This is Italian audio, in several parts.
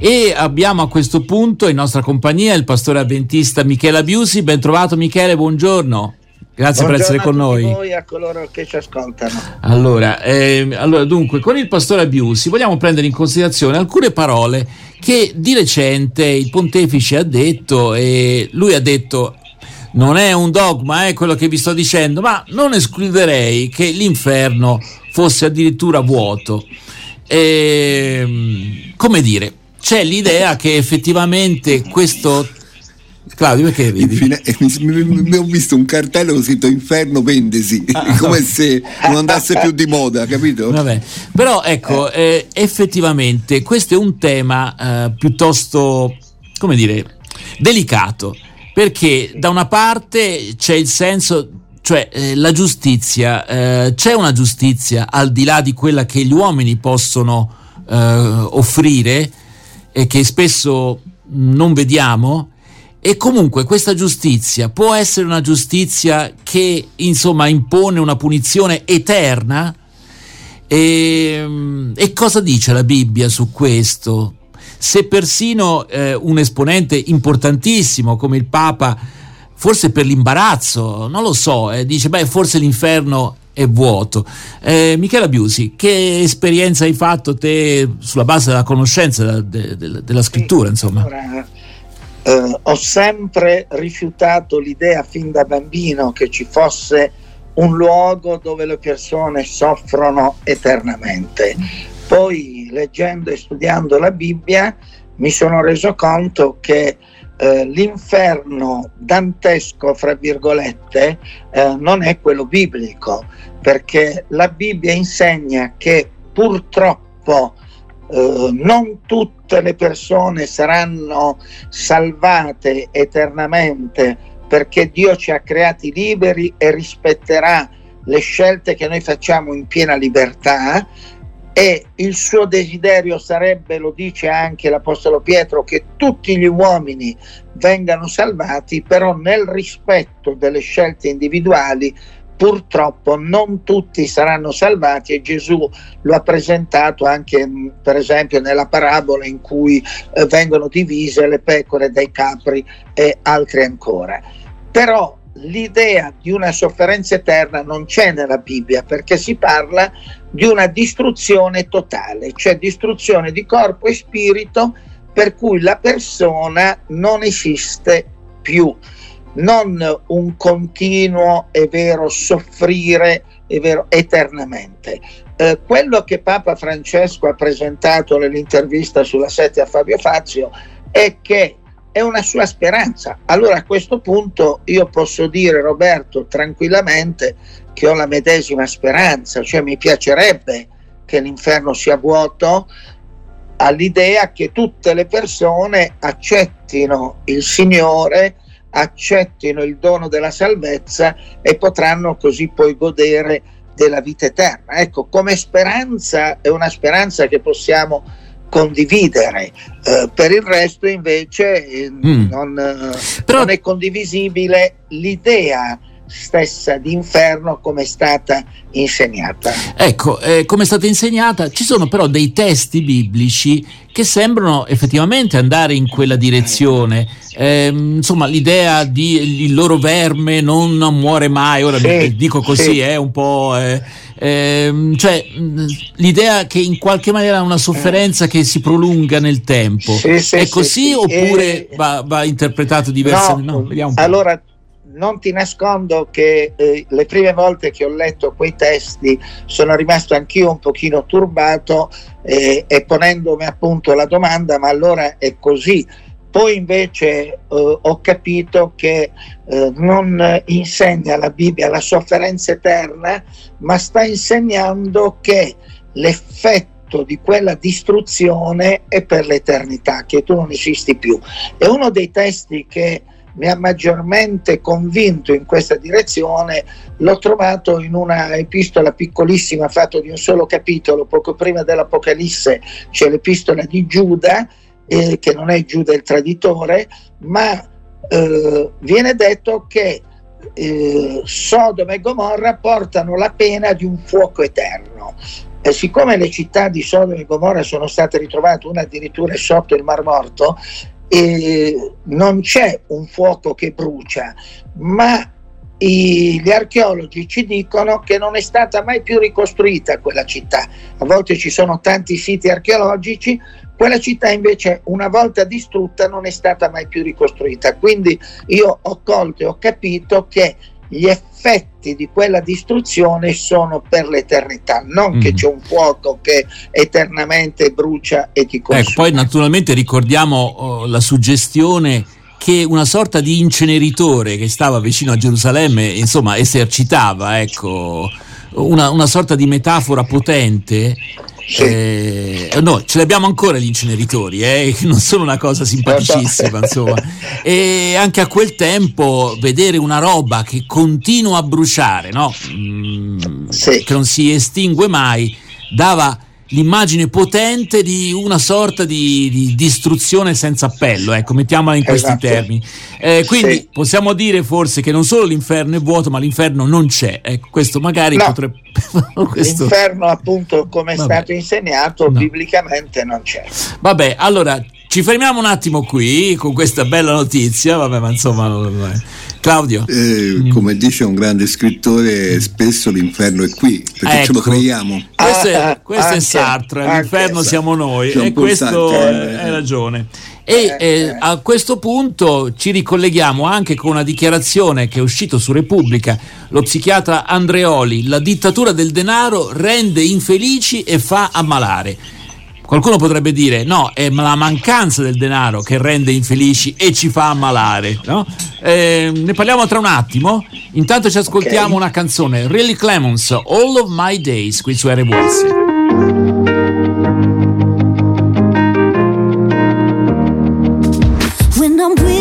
e abbiamo a questo punto in nostra compagnia il pastore avventista Michele Abiusi. Ben trovato Michele, buongiorno. Grazie Buongiorno per essere con noi. A voi e a coloro che ci ascoltano. Allora, eh, allora, dunque, con il pastore Abiusi vogliamo prendere in considerazione alcune parole che di recente il pontefice ha detto e lui ha detto non è un dogma, è quello che vi sto dicendo, ma non escluderei che l'inferno fosse addirittura vuoto. E, come dire, c'è l'idea che effettivamente questo Claudio, perché ridi? Infine, mi, mi, mi, ho visto un cartello con scritto Inferno vendesi, ah, come no. se non andasse più di moda, capito? Vabbè. Però ecco, eh, effettivamente questo è un tema eh, piuttosto, come dire, delicato, perché da una parte c'è il senso cioè eh, la giustizia, eh, c'è una giustizia al di là di quella che gli uomini possono eh, offrire e che spesso non vediamo e comunque questa giustizia può essere una giustizia che insomma impone una punizione eterna. E, e cosa dice la Bibbia su questo? Se persino eh, un esponente importantissimo come il Papa, forse per l'imbarazzo, non lo so, eh, dice beh forse l'inferno è vuoto. Eh, Michela Biusi, che esperienza hai fatto te sulla base della conoscenza de, de, della scrittura? Insomma? Allora, eh, ho sempre rifiutato l'idea fin da bambino che ci fosse un luogo dove le persone soffrono eternamente. Poi leggendo e studiando la Bibbia mi sono reso conto che eh, l'inferno dantesco, fra virgolette, eh, non è quello biblico, perché la Bibbia insegna che purtroppo eh, non tutte le persone saranno salvate eternamente perché Dio ci ha creati liberi e rispetterà le scelte che noi facciamo in piena libertà e il suo desiderio sarebbe, lo dice anche l'Apostolo Pietro, che tutti gli uomini vengano salvati, però nel rispetto delle scelte individuali purtroppo non tutti saranno salvati e Gesù lo ha presentato anche per esempio nella parabola in cui eh, vengono divise le pecore dai capri e altre ancora. Però l'idea di una sofferenza eterna non c'è nella Bibbia perché si parla di una distruzione totale, cioè distruzione di corpo e spirito per cui la persona non esiste più non un continuo e vero soffrire è vero, eternamente. Eh, quello che Papa Francesco ha presentato nell'intervista sulla sette a Fabio Fazio è che è una sua speranza. Allora a questo punto io posso dire, Roberto, tranquillamente che ho la medesima speranza, cioè mi piacerebbe che l'inferno sia vuoto all'idea che tutte le persone accettino il Signore accettino il dono della salvezza e potranno così poi godere della vita eterna. Ecco, come speranza è una speranza che possiamo condividere, eh, per il resto invece eh, mm. non, eh, Però... non è condivisibile l'idea stessa di inferno come è stata insegnata. Ecco, eh, come è stata insegnata, ci sono però dei testi biblici che sembrano effettivamente andare in quella direzione. Eh, insomma, l'idea di il loro verme non muore mai, ora sì, dico così, sì. è eh, un po'... Eh, eh, cioè l'idea che in qualche maniera è una sofferenza che si prolunga nel tempo. Sì, sì, è così sì, oppure va, va, interpretato diversamente? No, no, allora non ti nascondo che eh, le prime volte che ho letto quei testi sono rimasto anch'io un pochino turbato eh, e ponendomi appunto la domanda ma allora è così poi invece eh, ho capito che eh, non insegna la Bibbia la sofferenza eterna ma sta insegnando che l'effetto di quella distruzione è per l'eternità, che tu non esisti più. È uno dei testi che mi ha maggiormente convinto in questa direzione l'ho trovato in una epistola piccolissima fatta di un solo capitolo, poco prima dell'Apocalisse c'è l'epistola di Giuda, eh, che non è Giuda il traditore, ma eh, viene detto che eh, Sodoma e Gomorra portano la pena di un fuoco eterno. E siccome le città di Sodoma e Gomorra sono state ritrovate una addirittura sotto il Mar Morto, eh, non c'è un fuoco che brucia, ma i, gli archeologi ci dicono che non è stata mai più ricostruita quella città. A volte ci sono tanti siti archeologici, quella città invece una volta distrutta non è stata mai più ricostruita. Quindi io ho colto e ho capito che gli effetti di quella distruzione sono per l'eternità, non mm. che c'è un fuoco che eternamente brucia e ti consuma. Ecco, poi naturalmente ricordiamo oh, la suggestione che una sorta di inceneritore che stava vicino a Gerusalemme, insomma, esercitava, ecco, una, una sorta di metafora potente sì. Eh, noi ce li abbiamo ancora gli inceneritori, eh, che non sono una cosa simpaticissima, insomma. E anche a quel tempo vedere una roba che continua a bruciare, no? mm, sì. che non si estingue mai, dava l'immagine potente di una sorta di, di distruzione senza appello, ecco, mettiamola in questi esatto. termini. Eh, quindi sì. possiamo dire forse che non solo l'inferno è vuoto, ma l'inferno non c'è. Ecco, questo magari no. potrebbe. questo... L'inferno, appunto, come è Vabbè. stato insegnato, no. biblicamente non c'è. Vabbè, allora ci fermiamo un attimo qui con questa bella notizia. Vabbè, ma insomma. Claudio. Eh. Come dice un grande scrittore, spesso l'inferno è qui, perché ecco. ce lo ecco. creiamo. Questo è, questo anche, è Sartre, l'inferno siamo noi, e questo è ragione. E eh, eh, a questo punto ci ricolleghiamo anche con una dichiarazione che è uscita su Repubblica, lo psichiatra Andreoli, la dittatura del denaro rende infelici e fa ammalare. Qualcuno potrebbe dire no, è la mancanza del denaro che rende infelici e ci fa ammalare. No? Eh, ne parliamo tra un attimo. Intanto ci ascoltiamo okay. una canzone, Really Clemons, All of My Days, qui su RWS. When I'm weary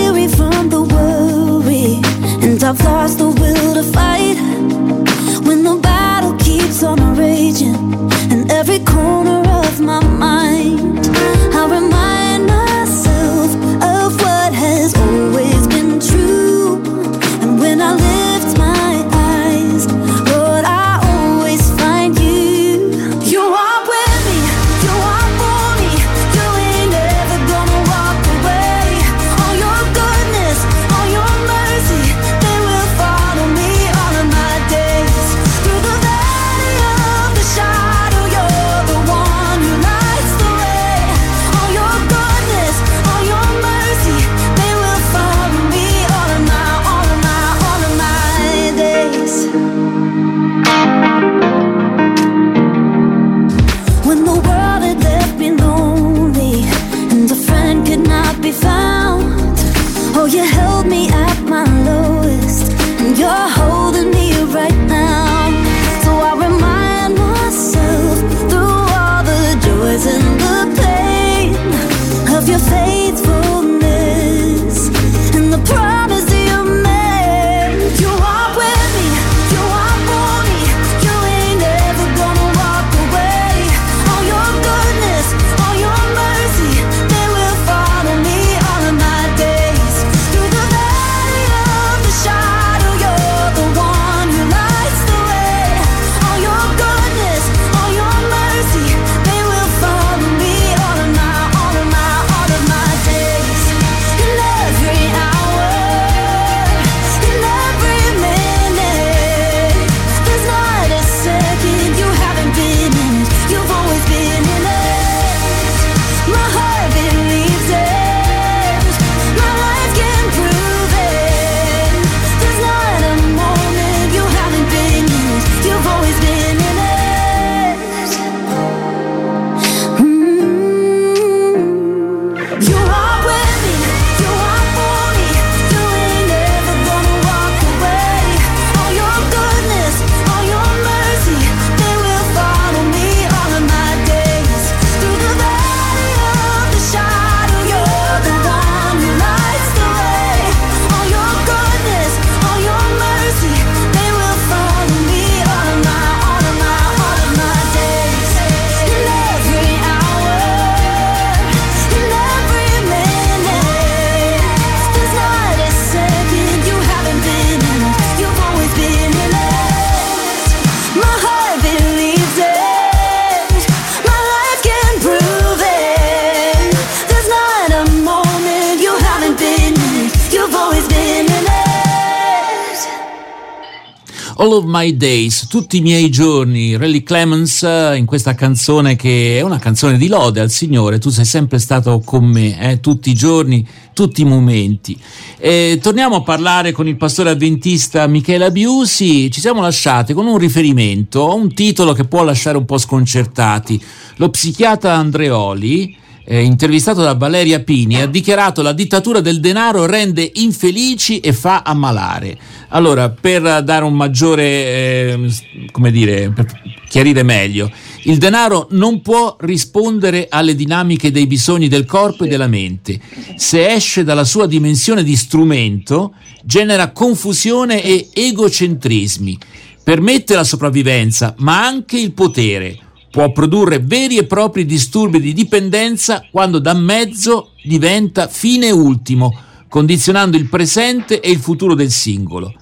All of My Days, tutti i miei giorni, Rally Clemens in questa canzone che è una canzone di lode al Signore, tu sei sempre stato con me, eh, tutti i giorni, tutti i momenti. E torniamo a parlare con il pastore avventista Michele Biusi, ci siamo lasciati con un riferimento un titolo che può lasciare un po' sconcertati. Lo psichiatra Andreoli eh, intervistato da Valeria Pini, ha dichiarato la dittatura del denaro rende infelici e fa ammalare. Allora, per dare un maggiore, eh, come dire, per chiarire meglio, il denaro non può rispondere alle dinamiche dei bisogni del corpo e della mente. Se esce dalla sua dimensione di strumento, genera confusione e egocentrismi. Permette la sopravvivenza, ma anche il potere può produrre veri e propri disturbi di dipendenza quando da mezzo diventa fine ultimo, condizionando il presente e il futuro del singolo.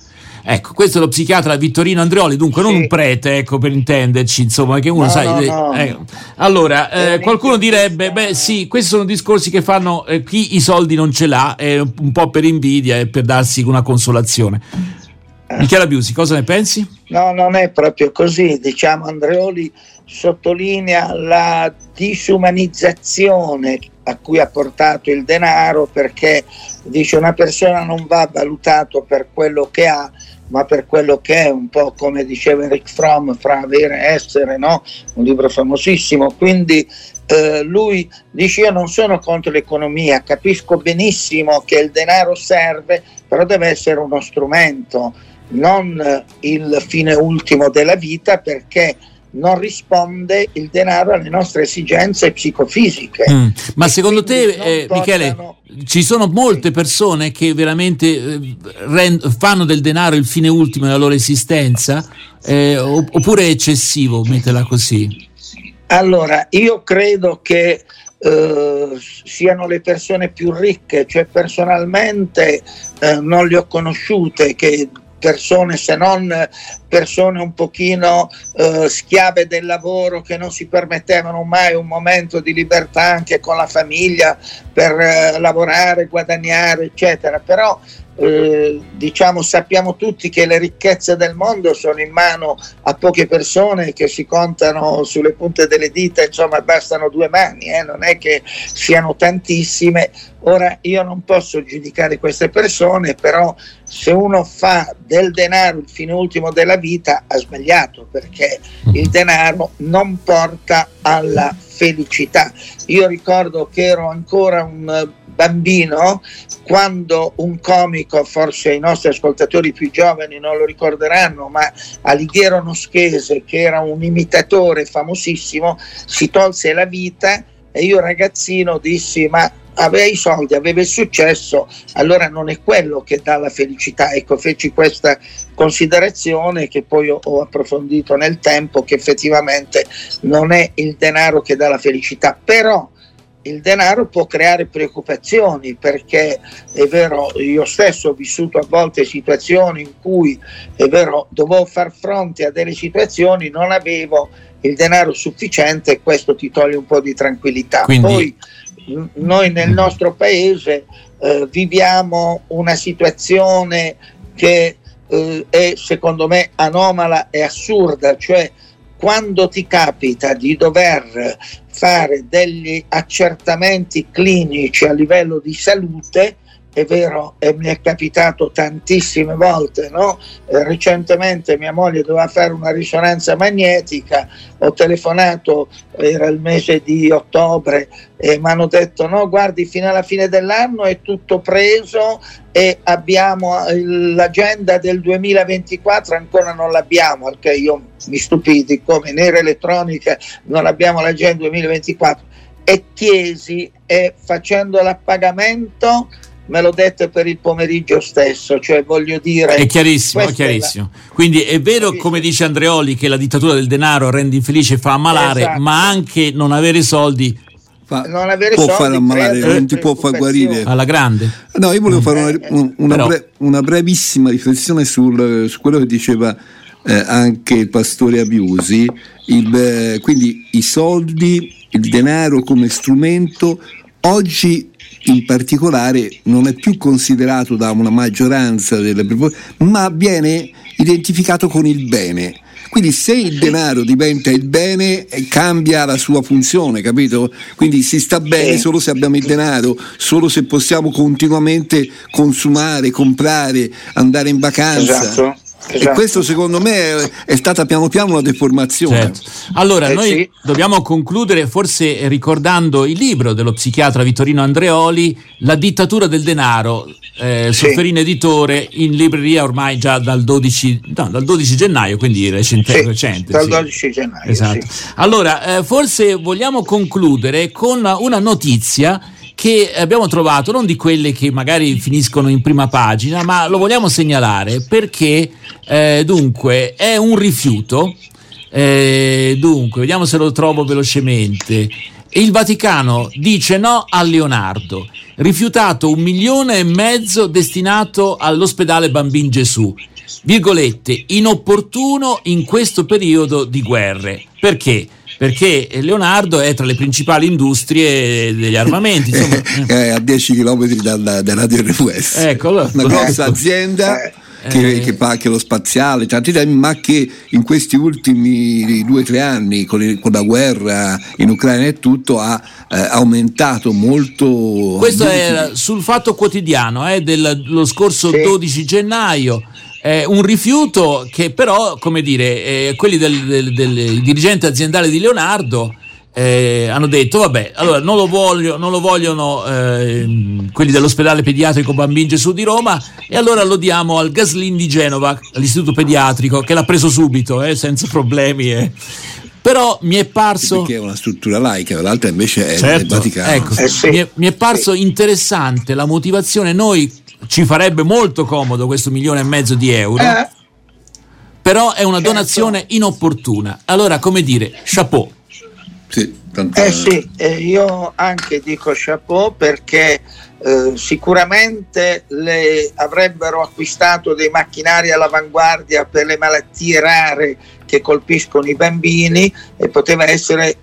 Ecco, questo è lo psichiatra Vittorino Andreoli, dunque sì. non un prete, ecco, per intenderci, insomma, che uno no, sai... No, no. Eh, allora, eh, qualcuno direbbe, beh sì, questi sono discorsi che fanno eh, chi i soldi non ce l'ha, eh, un po' per invidia e per darsi una consolazione. Michela Biusi, cosa ne pensi? No, non è proprio così, diciamo Andreoli sottolinea la disumanizzazione a cui ha portato il denaro perché dice una persona non va valutato per quello che ha ma per quello che è un po' come diceva Eric Fromm fra avere e essere no? un libro famosissimo quindi eh, lui dice io non sono contro l'economia capisco benissimo che il denaro serve però deve essere uno strumento non il fine ultimo della vita perché non risponde il denaro alle nostre esigenze psicofisiche. Mm. Ma secondo te, eh, Michele, ci sono molte persone che veramente eh, rend- fanno del denaro il fine ultimo della loro esistenza? Eh, oppure è eccessivo metterla così? Allora, io credo che eh, siano le persone più ricche, cioè personalmente eh, non le ho conosciute che persone se non persone un pochino eh, schiave del lavoro che non si permettevano mai un momento di libertà anche con la famiglia per eh, lavorare, guadagnare, eccetera. Però eh, diciamo sappiamo tutti che le ricchezze del mondo sono in mano a poche persone che si contano sulle punte delle dita, insomma bastano due mani, eh, non è che siano tantissime. Ora io non posso giudicare queste persone, però se uno fa del denaro il fine ultimo della vita ha sbagliato perché il denaro non porta alla felicità. Io ricordo che ero ancora un bambino quando un comico, forse i nostri ascoltatori più giovani non lo ricorderanno, ma Alighiero Noschese, che era un imitatore famosissimo, si tolse la vita e io ragazzino dissi ma aveva i soldi, aveva il successo, allora non è quello che dà la felicità. Ecco, feci questa considerazione che poi ho, approfondito nel tempo, che effettivamente non è il denaro che dà la felicità, però il denaro può creare preoccupazioni perché è vero, io stesso ho vissuto a volte situazioni in cui è vero, dovevo far fronte a delle situazioni, non avevo il denaro sufficiente e questo ti toglie un po' di tranquillità. Quindi... Poi noi nel nostro paese eh, viviamo una situazione che eh, è secondo me anomala e assurda, cioè quando ti capita di dover fare degli accertamenti clinici a livello di salute, è vero, e mi è capitato tantissime volte, no? eh, recentemente mia moglie doveva fare una risonanza magnetica, ho telefonato, era il mese di ottobre, e mi hanno detto no, guardi, fino alla fine dell'anno è tutto preso e abbiamo l'agenda del 2024, ancora non l'abbiamo, perché io mi stupiti come in era elettronica non abbiamo l'agenda 2024 e chiesi e facendo l'appagamento me lo dette per il pomeriggio stesso, cioè voglio dire... È chiarissimo, è chiarissimo. È la... Quindi è vero, come dice Andreoli, che la dittatura del denaro rende infelice e fa ammalare, esatto. ma anche non avere soldi Fa, non avere può fare ammalare, non ti può far guarire. Alla grande. No, io volevo fare una, eh, eh. una, bre, una brevissima riflessione sul, su quello che diceva eh, anche il pastore Abiusi, il, eh, quindi i soldi, il denaro come strumento, oggi in particolare non è più considerato da una maggioranza delle ma viene identificato con il bene. Quindi se il denaro diventa il bene eh, cambia la sua funzione, capito? Quindi si sta bene solo se abbiamo il denaro, solo se possiamo continuamente consumare, comprare, andare in vacanza. Esatto. Esatto. E questo secondo me è stata piano piano una deformazione. Certo. Allora, Eh, noi sì. dobbiamo concludere forse ricordando il libro dello psichiatra Vittorino Andreoli, La dittatura del denaro, eh, Sì. Sofferino Editore, in libreria ormai già dal 12, no, dal 12 gennaio, quindi recente. Sì, recente dal sì. 12 gennaio. Esatto. sì. Allora, eh, forse vogliamo concludere con una notizia che abbiamo trovato, non di quelle che magari finiscono in prima pagina, ma lo vogliamo segnalare perché eh, dunque è un rifiuto. Eh, dunque, vediamo se lo trovo velocemente. Il Vaticano dice no a Leonardo, rifiutato un milione e mezzo destinato all'ospedale Bambin Gesù. Virgolette, inopportuno in questo periodo di guerre. Perché? Perché Leonardo è tra le principali industrie degli armamenti. Insomma, Eh, a 10 km dalla, dalla DRWS. Ecco, allora- una grossa azienda Eh. che, Eh. che fa anche lo spaziale, tanti temi, ma che in questi ultimi due o tre anni, con, il- con la guerra in Ucraina e tutto, ha eh, aumentato molto. Questo è sul fatto quotidiano eh, dello scorso Sì. 12 gennaio. Eh, un rifiuto che però, come dire, eh, quelli del, del- del dirigente aziendale di Leonardo eh, hanno detto, vabbè, allora non lo, voglio- non lo vogliono ehm, quelli dell'ospedale pediatrico Bambin Gesù di Roma e allora lo diamo al Gaslin di Genova, all'istituto pediatrico, che l'ha preso subito, eh, senza problemi. eh. Però mi è parso... Perché è una struttura laica, l'altra invece è del Certo, Vaticano. ecco, Eh sì. mi, è, mi è parso interessante la motivazione. Noi ci farebbe molto comodo questo milione e mezzo di euro, Eh, però è una certo. donazione inopportuna. Allora, come dire, chapeau. Sì, Eh sì, eh, io anche dico chapeau perché eh, sicuramente le avrebbero acquistato dei macchinari all'avanguardia per le malattie rare che colpiscono i bambini e poteva essere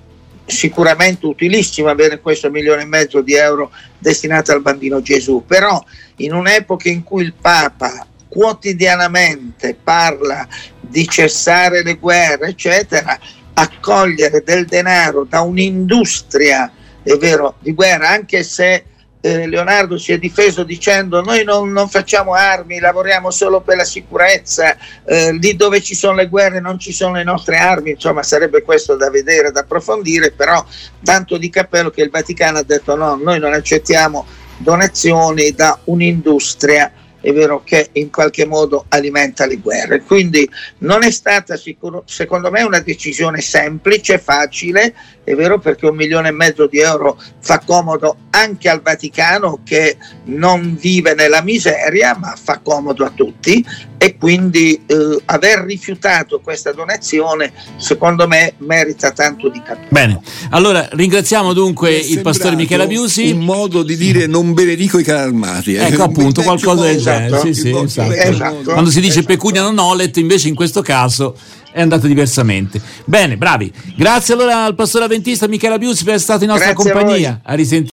sicuramente utilissimo avere questo milione e mezzo di euro destinato al bambino Gesù, però in un'epoca in cui il Papa quotidianamente parla di cessare le guerre, eccetera, accogliere del denaro da un'industria, è vero, di guerra, anche se eh, Leonardo si è difeso dicendo noi non, non facciamo armi, lavoriamo solo per la sicurezza, eh, lì dove ci sono le guerre non ci sono le nostre armi, insomma sarebbe questo da vedere, da approfondire, però tanto di cappello che il Vaticano ha detto no, noi non accettiamo donazioni da un'industria è vero che in qualche modo alimenta le guerre. Quindi non è stata sicuro, secondo me una decisione semplice, facile, è vero perché un milione e mezzo di euro fa comodo anche al Vaticano che non vive nella miseria, ma fa comodo a tutti e quindi eh, aver rifiutato questa donazione secondo me merita tanto di capire. Bene, allora ringraziamo dunque il pastore sembrato Michele Abiusi. Un modo di dire non benedico i carri armati. eh. Ecco appunto, qualcosa del genere. Esatto. Sì, sì, esatto. Esatto. modo. Quando si dice Esatto. pecunia non olet, invece in questo caso è andata diversamente. Bene, bravi. Grazie allora al pastore avventista Michele Abiusi per essere stato in nostra Grazie a compagnia. A risentire.